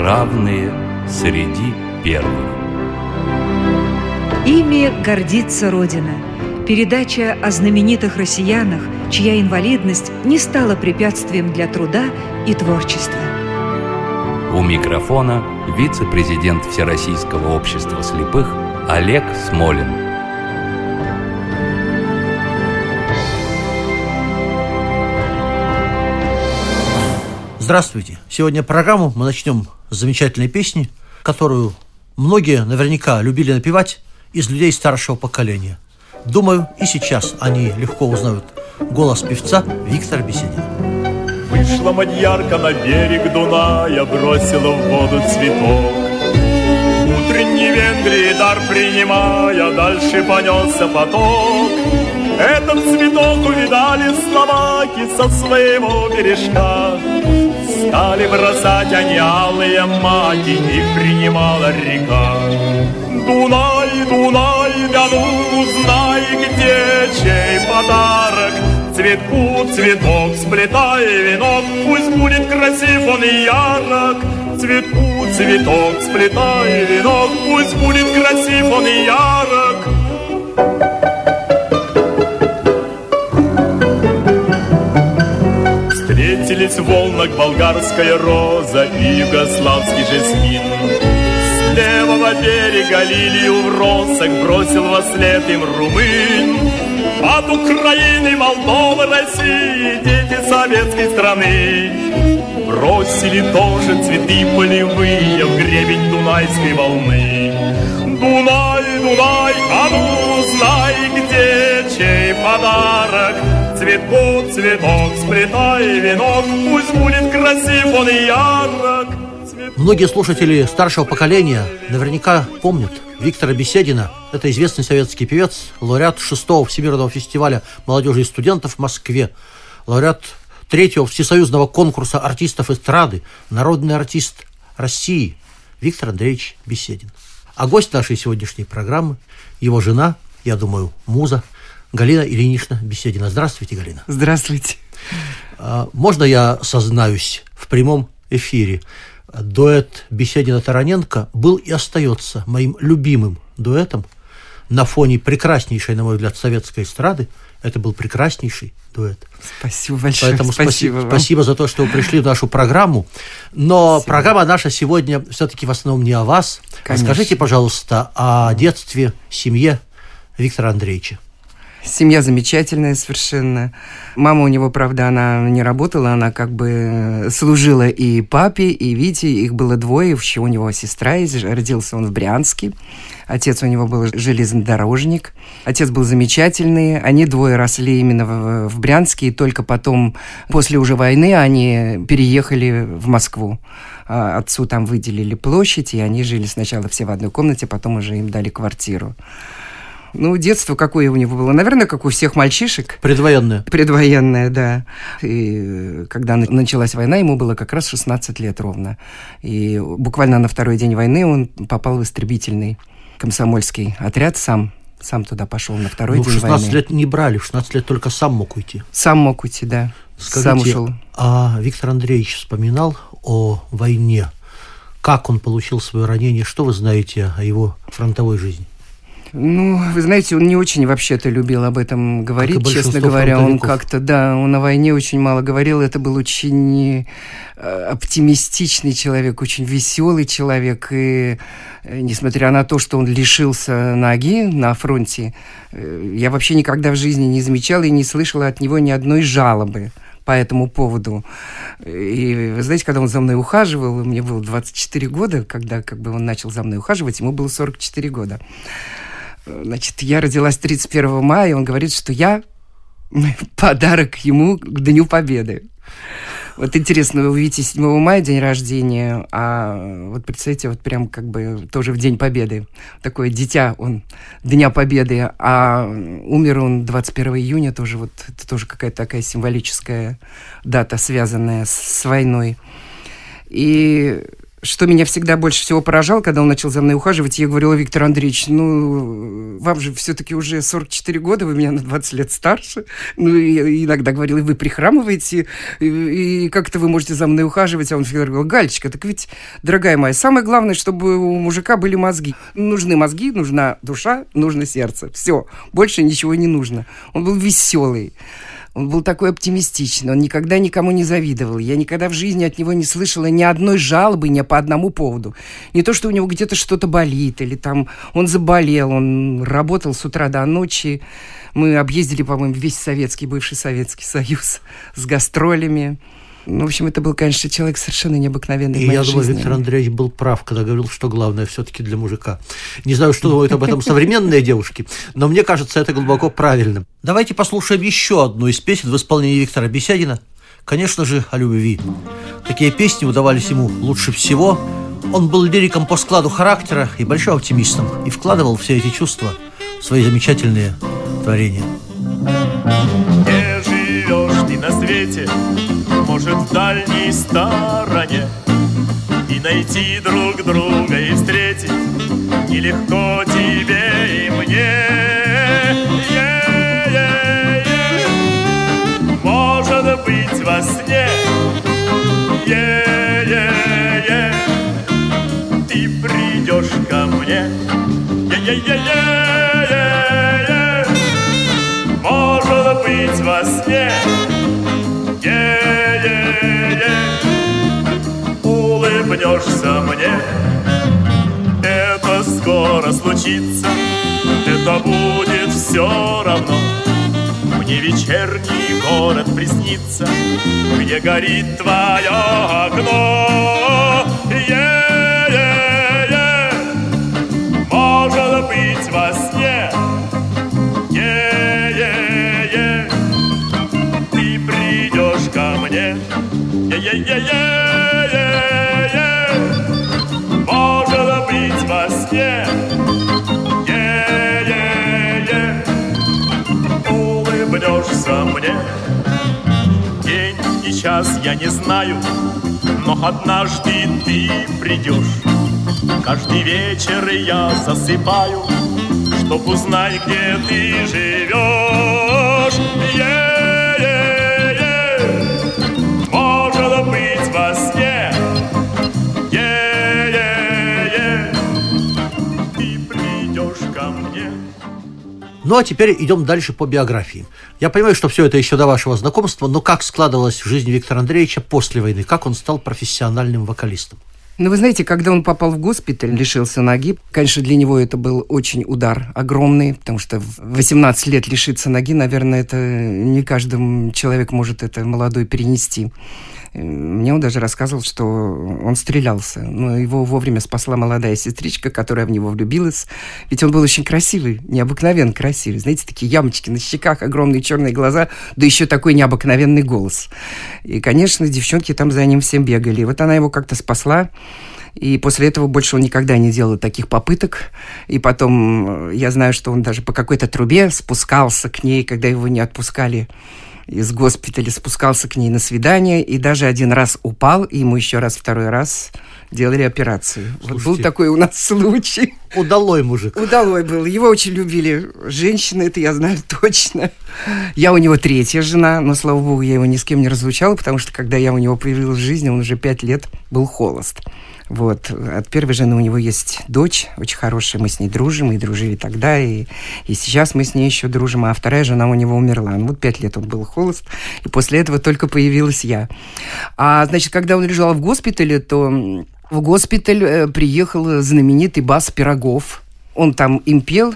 равные среди первых. Ими гордится Родина. Передача о знаменитых россиянах, чья инвалидность не стала препятствием для труда и творчества. У микрофона вице-президент Всероссийского общества слепых Олег Смолин. Здравствуйте! Сегодня программу мы начнем с замечательной песни, которую многие наверняка любили напевать из людей старшего поколения. Думаю, и сейчас они легко узнают голос певца Виктора Беседина. Вышла мадьярка на берег Дуная, бросила в воду цветок. Утренней Венгрии дар принимая, дальше понесся поток. Этот цветок увидали словаки со своего бережка. Стали бросать они алые маки, их принимала река. Дунай, Дунай, да ну узнай, где чей подарок. Цветку цветок, сплетай венок, пусть будет красив он и ярок. Цветку цветок, сплетай венок, пусть будет красив он и ярок. Встретились в волнах болгарская роза и югославский жасмин. С левого берега лилию в росах бросил во след им румын. От Украины, Молдовы, России, дети советской страны Бросили тоже цветы полевые в гребень Дунайской волны. Дунай, Дунай, а ну знай, где чей подарок Цветку цветок, сплетай венок, пусть будет красив он ярок. Многие слушатели старшего поколения наверняка помнят Виктора Беседина. Это известный советский певец, лауреат шестого Всемирного фестиваля молодежи и студентов в Москве, лауреат третьего всесоюзного конкурса артистов эстрады, народный артист России Виктор Андреевич Беседин. А гость нашей сегодняшней программы – его жена, я думаю, муза – Галина Ильинична Беседина. Здравствуйте, Галина. Здравствуйте. А, можно я сознаюсь в прямом эфире? Дуэт Беседина-Тараненко был и остается моим любимым дуэтом на фоне прекраснейшей, на мой взгляд, советской эстрады. Это был прекраснейший дуэт. Спасибо большое. Поэтому спасибо, спасибо, спасибо за то, что вы пришли в нашу программу. Но спасибо. программа наша сегодня все-таки в основном не о вас. Конечно. Расскажите, пожалуйста, о детстве, семье Виктора Андреевича. Семья замечательная совершенно. Мама у него, правда, она не работала, она как бы служила и папе, и Вите. Их было двое, еще у него сестра родился он в Брянске. Отец у него был железнодорожник. Отец был замечательный. Они двое росли именно в, в Брянске, и только потом, после уже войны, они переехали в Москву. А отцу там выделили площадь, и они жили сначала все в одной комнате, потом уже им дали квартиру. Ну, детство какое у него было? Наверное, как у всех мальчишек. Предвоенное. Предвоенное, да. И когда началась война, ему было как раз 16 лет ровно. И буквально на второй день войны он попал в истребительный комсомольский отряд сам сам туда пошел на второй ну, день 16 войны. лет не брали, в 16 лет только сам мог уйти. Сам мог уйти, да. Скажите, сам ушел. А Виктор Андреевич вспоминал о войне. Как он получил свое ранение? Что вы знаете о его фронтовой жизни? Ну, вы знаете, он не очень вообще-то любил об этом говорить, честно говоря. Он как-то, да, он о войне очень мало говорил. Это был очень э, оптимистичный человек, очень веселый человек. И э, несмотря на то, что он лишился ноги на фронте, э, я вообще никогда в жизни не замечала и не слышала от него ни одной жалобы по этому поводу. И вы знаете, когда он за мной ухаживал, мне было 24 года, когда как бы он начал за мной ухаживать, ему было 44 года. Значит, я родилась 31 мая, и он говорит, что я подарок ему к Дню Победы. Вот интересно, вы увидите 7 мая день рождения, а вот представьте, вот прям как бы тоже в День Победы. Такое дитя он Дня Победы, а умер он 21 июня, тоже вот это тоже какая-то такая символическая дата, связанная с, войной. И что меня всегда больше всего поражало, когда он начал за мной ухаживать, я говорила, Виктор Андреевич, ну, вам же все-таки уже 44 года, вы меня на 20 лет старше. Ну, и иногда говорила, вы прихрамываете, и, и как-то вы можете за мной ухаживать. А он всегда говорил, Галечка, так ведь, дорогая моя, самое главное, чтобы у мужика были мозги. Нужны мозги, нужна душа, нужно сердце. Все, больше ничего не нужно. Он был веселый. Он был такой оптимистичный, он никогда никому не завидовал. Я никогда в жизни от него не слышала ни одной жалобы ни по одному поводу. Не то, что у него где-то что-то болит, или там он заболел, он работал с утра до ночи. Мы объездили, по-моему, весь Советский, бывший Советский Союз с гастролями. Ну, в общем, это был, конечно, человек совершенно необыкновенный И я думаю, Виктор Андреевич был прав, когда говорил, что главное все-таки для мужика. Не знаю, что думают об этом современные девушки, но мне кажется, это глубоко правильным. Давайте послушаем еще одну из песен в исполнении Виктора Беседина. Конечно же, о любви. Такие песни удавались ему лучше всего. Он был лириком по складу характера и большим оптимистом, и вкладывал все эти чувства в свои замечательные творения. Где живешь ты на свете, может, в дальней стороне. И найти друг друга и встретить Нелегко тебе и мне. Может быть во сне. Ты придешь ко мне. Может быть во сне улыбнешься мне. Это скоро случится Это будет все равно. Мне вечерний город приснится Где горит твое окно я не знаю Но однажды ты придешь. Каждый вечер я засыпаю Чтоб узнать, где ты живешь ну а теперь идем дальше по биографии. Я понимаю, что все это еще до вашего знакомства, но как складывалась жизнь Виктора Андреевича после войны? Как он стал профессиональным вокалистом? Ну, вы знаете, когда он попал в госпиталь, лишился ноги, конечно, для него это был очень удар огромный, потому что в 18 лет лишиться ноги, наверное, это не каждый человек может это молодой перенести. Мне он даже рассказывал, что он стрелялся. Но его вовремя спасла молодая сестричка, которая в него влюбилась. Ведь он был очень красивый, необыкновенно красивый. Знаете, такие ямочки на щеках, огромные черные глаза, да еще такой необыкновенный голос. И, конечно, девчонки там за ним всем бегали. И вот она его как-то спасла. И после этого больше он никогда не делал таких попыток. И потом э, я знаю, что он даже по какой-то трубе спускался к ней, когда его не отпускали из госпиталя спускался к ней на свидание и даже один раз упал, и ему еще раз, второй раз делали операцию. Слушайте, вот был такой у нас случай. Удалой мужик. Удалой был. Его очень любили женщины, это я знаю точно. Я у него третья жена, но, слава богу, я его ни с кем не разлучала, потому что, когда я у него появилась в жизни, он уже пять лет был холост. Вот. От первой жены у него есть дочь, очень хорошая, мы с ней дружим, и дружили тогда, и, и сейчас мы с ней еще дружим, а вторая жена у него умерла. Ну, вот пять лет он был холост, и после этого только появилась я. А, значит, когда он лежал в госпитале, то в госпиталь э, приехал знаменитый Бас Пирогов. Он там им пел,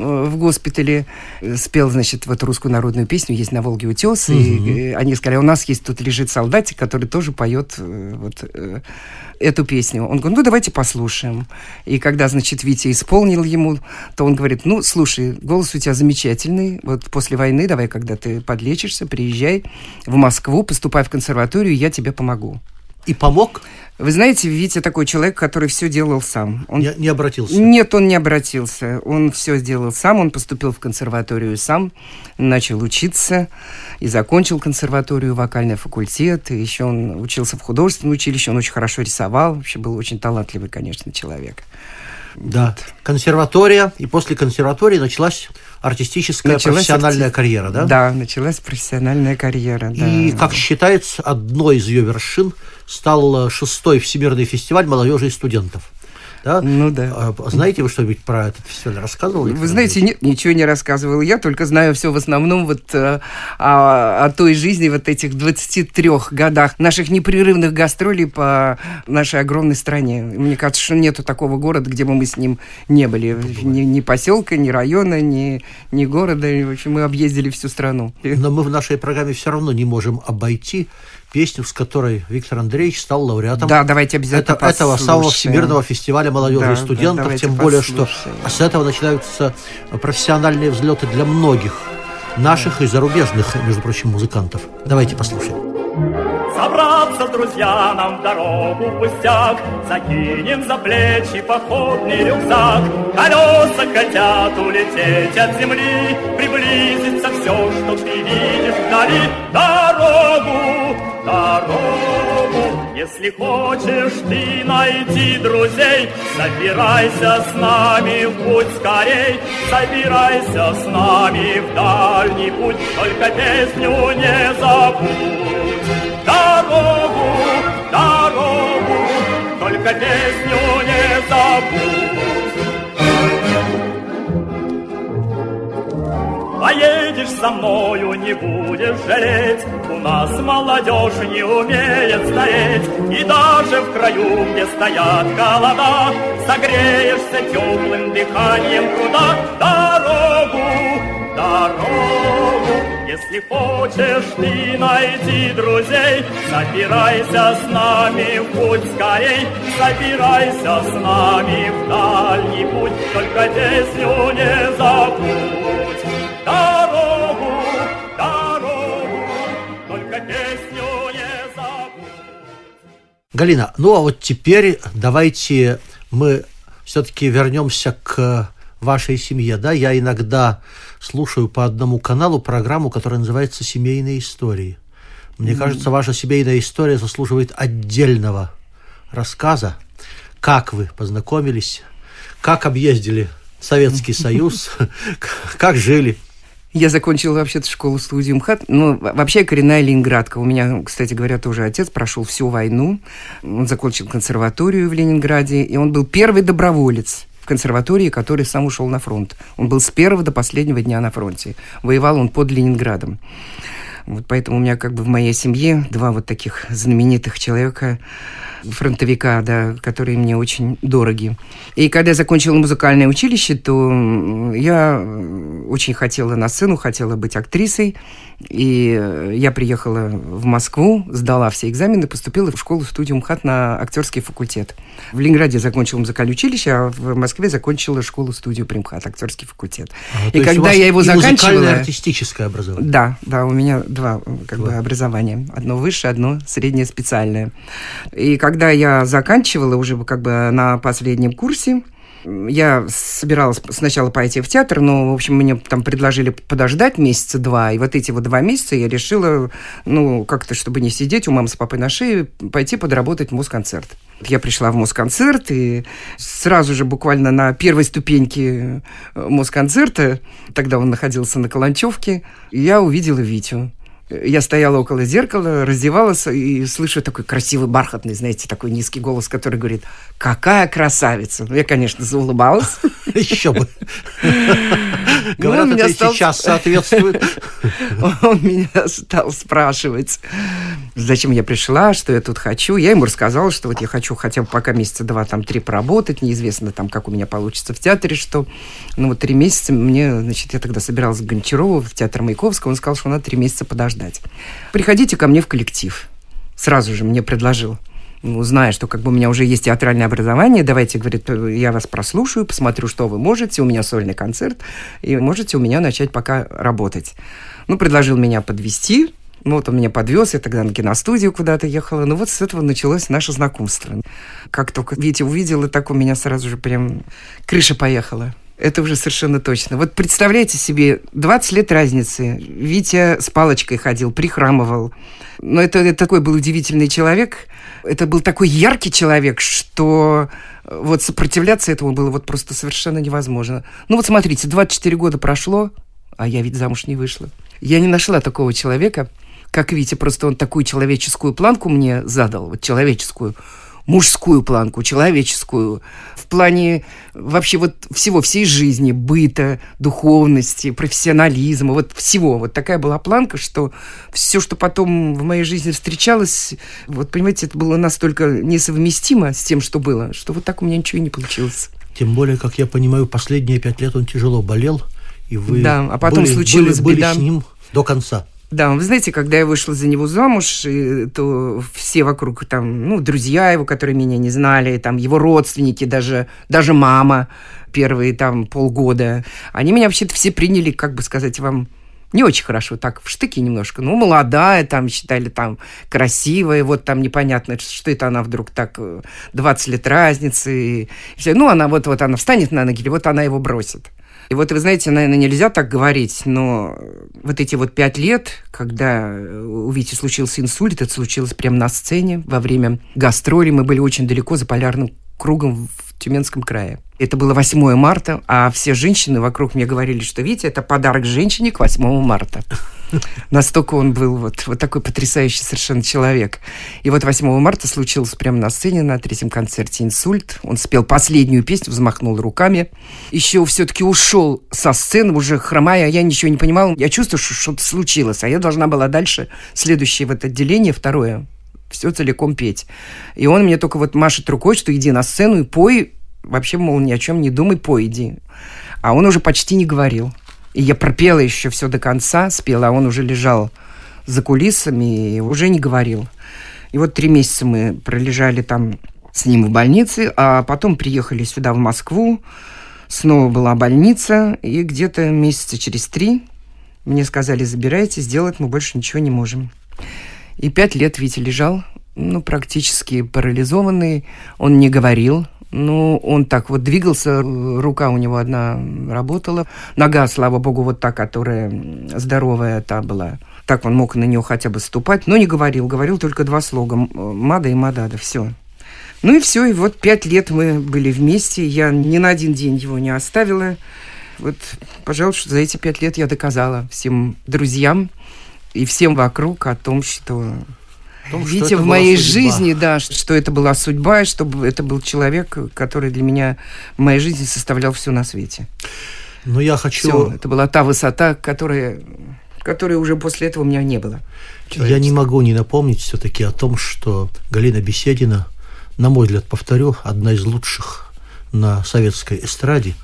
в госпитале, э, спел, значит, вот русскую народную песню «Есть на Волге утес», угу. и они сказали, у нас есть тут лежит солдатик, который тоже поет э, вот эту песню. Он говорит, ну, давайте послушаем. И когда, значит, Витя исполнил ему, то он говорит, ну, слушай, голос у тебя замечательный, вот после войны давай, когда ты подлечишься, приезжай в Москву, поступай в консерваторию, я тебе помогу. И помог? Вы знаете, Витя такой человек, который все делал сам. Он... Не, не обратился? Нет, он не обратился. Он все сделал сам. Он поступил в консерваторию сам, начал учиться и закончил консерваторию, вокальный факультет. И еще он учился в художественном училище. Он очень хорошо рисовал. Вообще был очень талантливый, конечно, человек. Да, вот. консерватория. И после консерватории началась артистическая началась профессиональная арти... карьера, да? Да, началась профессиональная карьера. И, да. как считается, одной из ее вершин стал шестой Всемирный фестиваль молодежи и студентов. Да? Ну да. А, знаете вы что-нибудь про этот фестиваль? Рассказывал? Вы знаете, нет, ничего не рассказывал. Я только знаю все в основном вот э, о, о той жизни вот этих 23 годах наших непрерывных гастролей по нашей огромной стране. Мне кажется, что нету такого города, где бы мы с ним не были. Ни, ни поселка, ни района, ни, ни города. В общем, мы объездили всю страну. Но мы в нашей программе все равно не можем обойти песню, с которой Виктор Андреевич стал лауреатом да, давайте обязательно это, этого самого Всемирного фестиваля молодежи да, и студентов. Да, тем более, что с этого начинаются профессиональные взлеты для многих наших да. и зарубежных, между прочим, музыкантов. Давайте послушаем. Собраться, друзья, нам в дорогу пустяк, Закинем за плечи походный рюкзак. Колеса хотят улететь от земли, Приблизится все, что ты видишь вдали. Дорогу, дорогу, если хочешь ты найти друзей, Собирайся с нами в путь скорей, Собирайся с нами в дальний путь, Только песню не забудь. Дорогу, дорогу, Только песню не забудь. Со мною, не будешь жалеть, У нас молодежь не умеет стареть, И даже в краю, где стоят голода, Согреешься теплым дыханием труда. Дорогу, дорогу, если хочешь ты найти друзей, Собирайся с нами в путь скорей, Собирайся с нами в дальний путь, Только песню не забудь. Галина, ну а вот теперь давайте мы все-таки вернемся к вашей семье. Да, я иногда слушаю по одному каналу программу, которая называется «Семейные истории». Мне mm-hmm. кажется, ваша семейная история заслуживает отдельного рассказа. Как вы познакомились, как объездили Советский Союз, как жили – я закончила вообще-то школу-студию МХАТ. Ну, вообще коренная ленинградка. У меня, кстати говоря, тоже отец прошел всю войну. Он закончил консерваторию в Ленинграде, и он был первый доброволец в консерватории, который сам ушел на фронт. Он был с первого до последнего дня на фронте. Воевал он под Ленинградом. Вот поэтому у меня как бы в моей семье два вот таких знаменитых человека, фронтовика, да, которые мне очень дороги. И когда я закончила музыкальное училище, то я очень хотела на сцену, хотела быть актрисой. И я приехала в Москву, сдала все экзамены, поступила в школу-студию МХАТ на актерский факультет. В Ленинграде закончила музыкальное училище, а в Москве закончила школу-студию Примхат, актерский факультет. А, и когда я его заканчивала... артистическое образование. Да, да, у меня два как два. бы образования. Одно высшее, одно среднее специальное. И когда я заканчивала уже как бы на последнем курсе, я собиралась сначала пойти в театр, но, в общем, мне там предложили подождать месяца два, и вот эти вот два месяца я решила, ну, как-то, чтобы не сидеть у мамы с папой на шее, пойти подработать в Москонцерт. Я пришла в Москонцерт, и сразу же буквально на первой ступеньке э, Москонцерта, тогда он находился на Каланчевке, я увидела Витю. Я стояла около зеркала, раздевалась и слышу такой красивый, бархатный, знаете, такой низкий голос, который говорит, какая красавица. Ну, я, конечно, заулыбалась. Еще бы. Говорят, это и сейчас соответствует. Он меня стал спрашивать, зачем я пришла, что я тут хочу. Я ему рассказала, что вот я хочу хотя бы пока месяца два, там, три поработать. Неизвестно, там, как у меня получится в театре, что. Ну, вот три месяца мне, значит, я тогда собиралась в Гончарова, в театр Маяковского. Он сказал, что надо три месяца подождать ждать. Приходите ко мне в коллектив. Сразу же мне предложил ну, зная, что как бы у меня уже есть театральное образование, давайте, говорит, я вас прослушаю, посмотрю, что вы можете, у меня сольный концерт, и можете у меня начать пока работать. Ну, предложил меня подвести, Ну, вот он меня подвез, я тогда на киностудию куда-то ехала. Ну, вот с этого началось наше знакомство. Как только Витя увидела, так у меня сразу же прям крыша поехала. Это уже совершенно точно. Вот представляете себе, 20 лет разницы. Витя с палочкой ходил, прихрамывал. Но это, это такой был удивительный человек. Это был такой яркий человек, что вот сопротивляться этому было вот просто совершенно невозможно. Ну вот смотрите, 24 года прошло, а я ведь замуж не вышла. Я не нашла такого человека, как Витя, просто он такую человеческую планку мне задал, вот человеческую, мужскую планку, человеческую, в плане вообще вот всего, всей жизни, быта, духовности, профессионализма, вот всего. Вот такая была планка, что все, что потом в моей жизни встречалось, вот, понимаете, это было настолько несовместимо с тем, что было, что вот так у меня ничего и не получилось. Тем более, как я понимаю, последние пять лет он тяжело болел, и вы да, а потом были, случилась были, беда. были с ним до конца. Да, вы знаете, когда я вышла за него замуж, то все вокруг там, ну, друзья его, которые меня не знали, там его родственники, даже, даже мама первые там полгода, они меня вообще-то все приняли, как бы сказать вам, не очень хорошо, так, в штыки немножко. Ну, молодая, там, считали, там, красивая, вот там непонятно, что это она вдруг так, 20 э, лет разницы. И все. Ну, она вот-вот, она встанет на ноги, или вот она его бросит. И вот, вы знаете, наверное, нельзя так говорить, но вот эти вот пять лет, когда у Вити случился инсульт, это случилось прямо на сцене во время гастроли. Мы были очень далеко за полярным кругом Тюменском крае. Это было 8 марта, а все женщины вокруг мне говорили, что, Витя, это подарок женщине к 8 марта. Настолько он был вот, вот такой потрясающий совершенно человек. И вот 8 марта случилось прямо на сцене на третьем концерте инсульт. Он спел последнюю песню, взмахнул руками. Еще все-таки ушел со сцены, уже хромая, я ничего не понимала. Я чувствую, что что-то случилось, а я должна была дальше следующее в это отделение, второе, все целиком петь. И он мне только вот машет рукой, что иди на сцену и пой, вообще, мол, ни о чем не думай, пой, иди. А он уже почти не говорил. И я пропела еще все до конца, спела, а он уже лежал за кулисами и уже не говорил. И вот три месяца мы пролежали там с ним в больнице, а потом приехали сюда, в Москву. Снова была больница, и где-то месяца через три мне сказали, забирайте, сделать мы больше ничего не можем. И пять лет Витя лежал, ну, практически парализованный. Он не говорил, ну, он так вот двигался, рука у него одна работала. Нога, слава богу, вот та, которая здоровая та была. Так он мог на нее хотя бы ступать, но не говорил. Говорил только два слога. Мада и Мадада, все. Ну и все, и вот пять лет мы были вместе. Я ни на один день его не оставила. Вот, пожалуйста, за эти пять лет я доказала всем друзьям и всем вокруг о том, что том, Витя в моей жизни, да, что это была судьба, чтобы это был человек, который для меня в моей жизни составлял все на свете. Но я хочу... Все, это была та высота, которая, которой уже после этого у меня не было. Я не могу не напомнить все-таки о том, что Галина Беседина, на мой взгляд, повторю, одна из лучших на советской эстраде.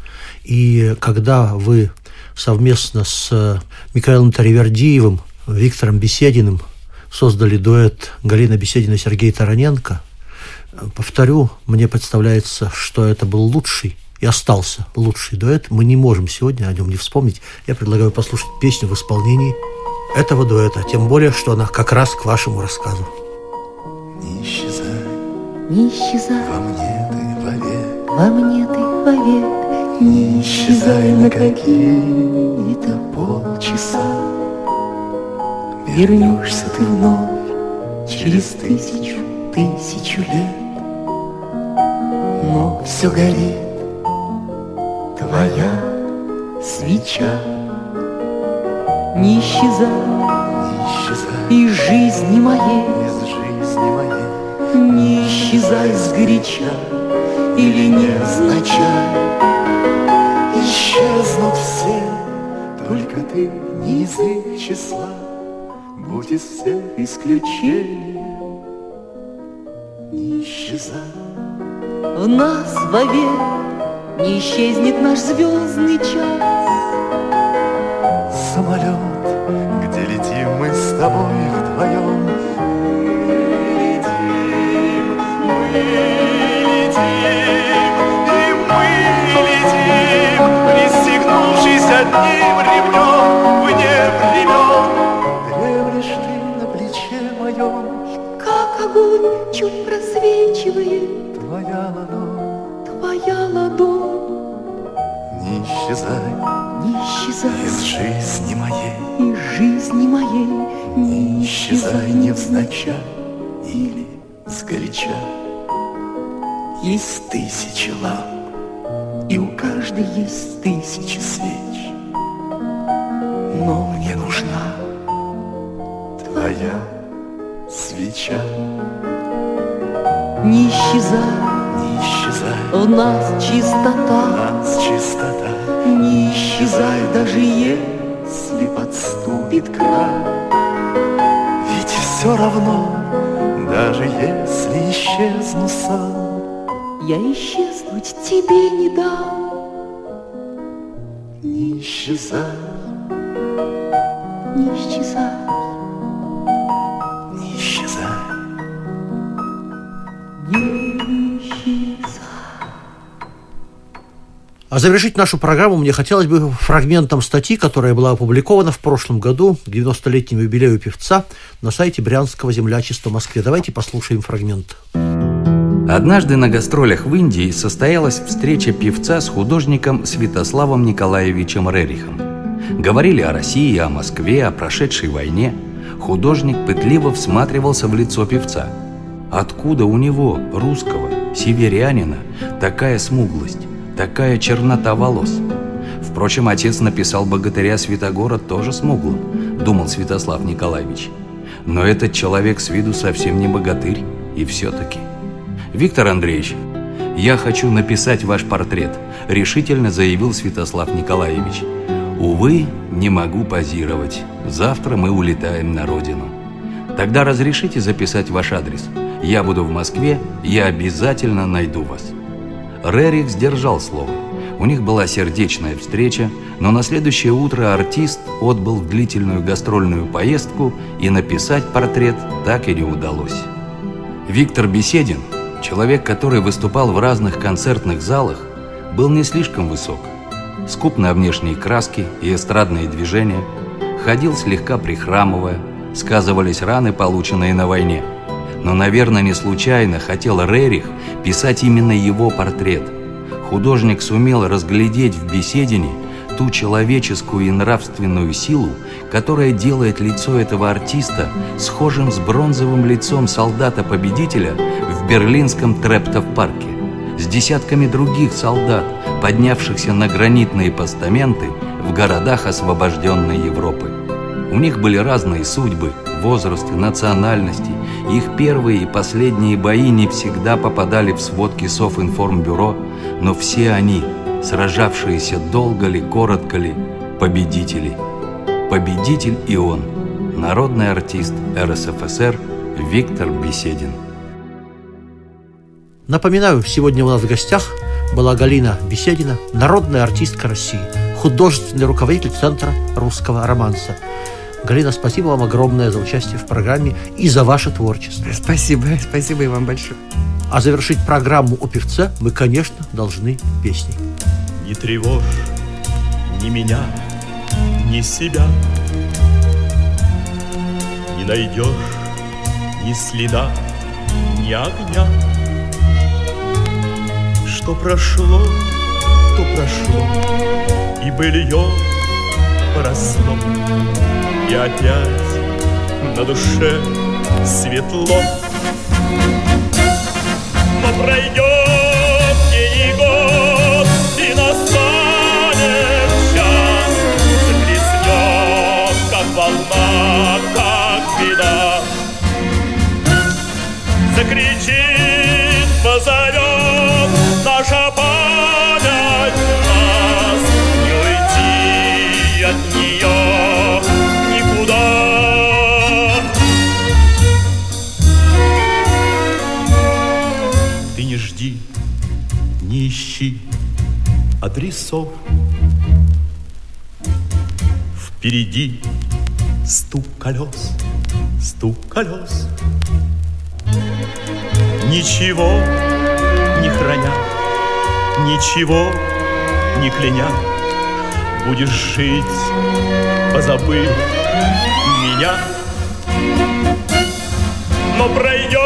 И когда вы совместно с Михаилом Таривердиевым, Виктором Бесединым – создали дуэт Галина Беседина и Сергей Тараненко. Повторю, мне представляется, что это был лучший и остался лучший дуэт. Мы не можем сегодня о нем не вспомнить. Я предлагаю послушать песню в исполнении этого дуэта, тем более, что она как раз к вашему рассказу. Не исчезай, не исчезай во мне ты вовек, во мне ты вовек, не исчезай на какие-то полчаса. Вернешься ты вновь через тысячу, тысячу лет, Но все горит твоя свеча. Не исчезай, не исчезай. из жизни моей, из жизни моей, Не исчезай сгоряча или невзначай. Исчезнут все, только ты не из их числа будь из всех исключением, не исчезай. В нас вовек не исчезнет наш звездный час. Самолет, где летим мы с тобой вдвоем. Мы летим, мы летим, и мы летим, пристегнувшись одним исчезай Не исчезай из жизни моей, из жизни моей, не исчезай невзначай или сгоряча. Есть тысячи ламп, и у каждой есть тысячи свеч. Но мне нужна твоя свеча. Не исчезай, Не исчезай, в нас чистота. нас чистота. Не исчезай, даже если подступит край, ведь все равно, даже если исчезну сам, я исчезнуть тебе не дам. не исчезай, Не исчезай, А завершить нашу программу мне хотелось бы фрагментом статьи, которая была опубликована в прошлом году к 90-летнему юбилею певца на сайте Брянского землячества в Москве. Давайте послушаем фрагмент. Однажды на гастролях в Индии состоялась встреча певца с художником Святославом Николаевичем Рерихом. Говорили о России, о Москве, о прошедшей войне. Художник пытливо всматривался в лицо певца. Откуда у него, русского, северянина, такая смуглость, такая чернота волос? Впрочем, отец написал богатыря Святогора тоже смуглым, думал Святослав Николаевич. Но этот человек с виду совсем не богатырь, и все-таки. Виктор Андреевич, я хочу написать ваш портрет, решительно заявил Святослав Николаевич. Увы, не могу позировать. Завтра мы улетаем на родину. Тогда разрешите записать ваш адрес. Я буду в Москве, я обязательно найду вас. Рерих сдержал слово. У них была сердечная встреча, но на следующее утро артист отбыл в длительную гастрольную поездку, и написать портрет так и не удалось. Виктор Беседин, человек, который выступал в разных концертных залах, был не слишком высок. Скуп на внешней краске и эстрадные движения, ходил слегка прихрамывая, сказывались раны, полученные на войне. Но, наверное, не случайно хотел Рерих писать именно его портрет. Художник сумел разглядеть в Беседине ту человеческую и нравственную силу, которая делает лицо этого артиста схожим с бронзовым лицом солдата-победителя в берлинском Трептов-парке, с десятками других солдат, поднявшихся на гранитные постаменты в городах освобожденной Европы. У них были разные судьбы, возрасты, национальности. Их первые и последние бои не всегда попадали в сводки Софинформбюро, но все они, сражавшиеся долго ли, коротко ли, победители. Победитель и он, народный артист РСФСР Виктор Беседин. Напоминаю, сегодня у нас в гостях была Галина Беседина, народная артистка России, художественный руководитель Центра русского романса. Галина, спасибо вам огромное за участие в программе и за ваше творчество. Спасибо, спасибо и вам большое. А завершить программу о певце мы, конечно, должны песней. Не тревожь ни меня, ни себя Не найдешь ни следа, ни огня Что прошло, то прошло И былье поросло И опять на душе светло. Но пройдет адресов Впереди стук колес, стук колес. Ничего не храня, ничего не кляня. Будешь жить, позабыв меня. Но пройдет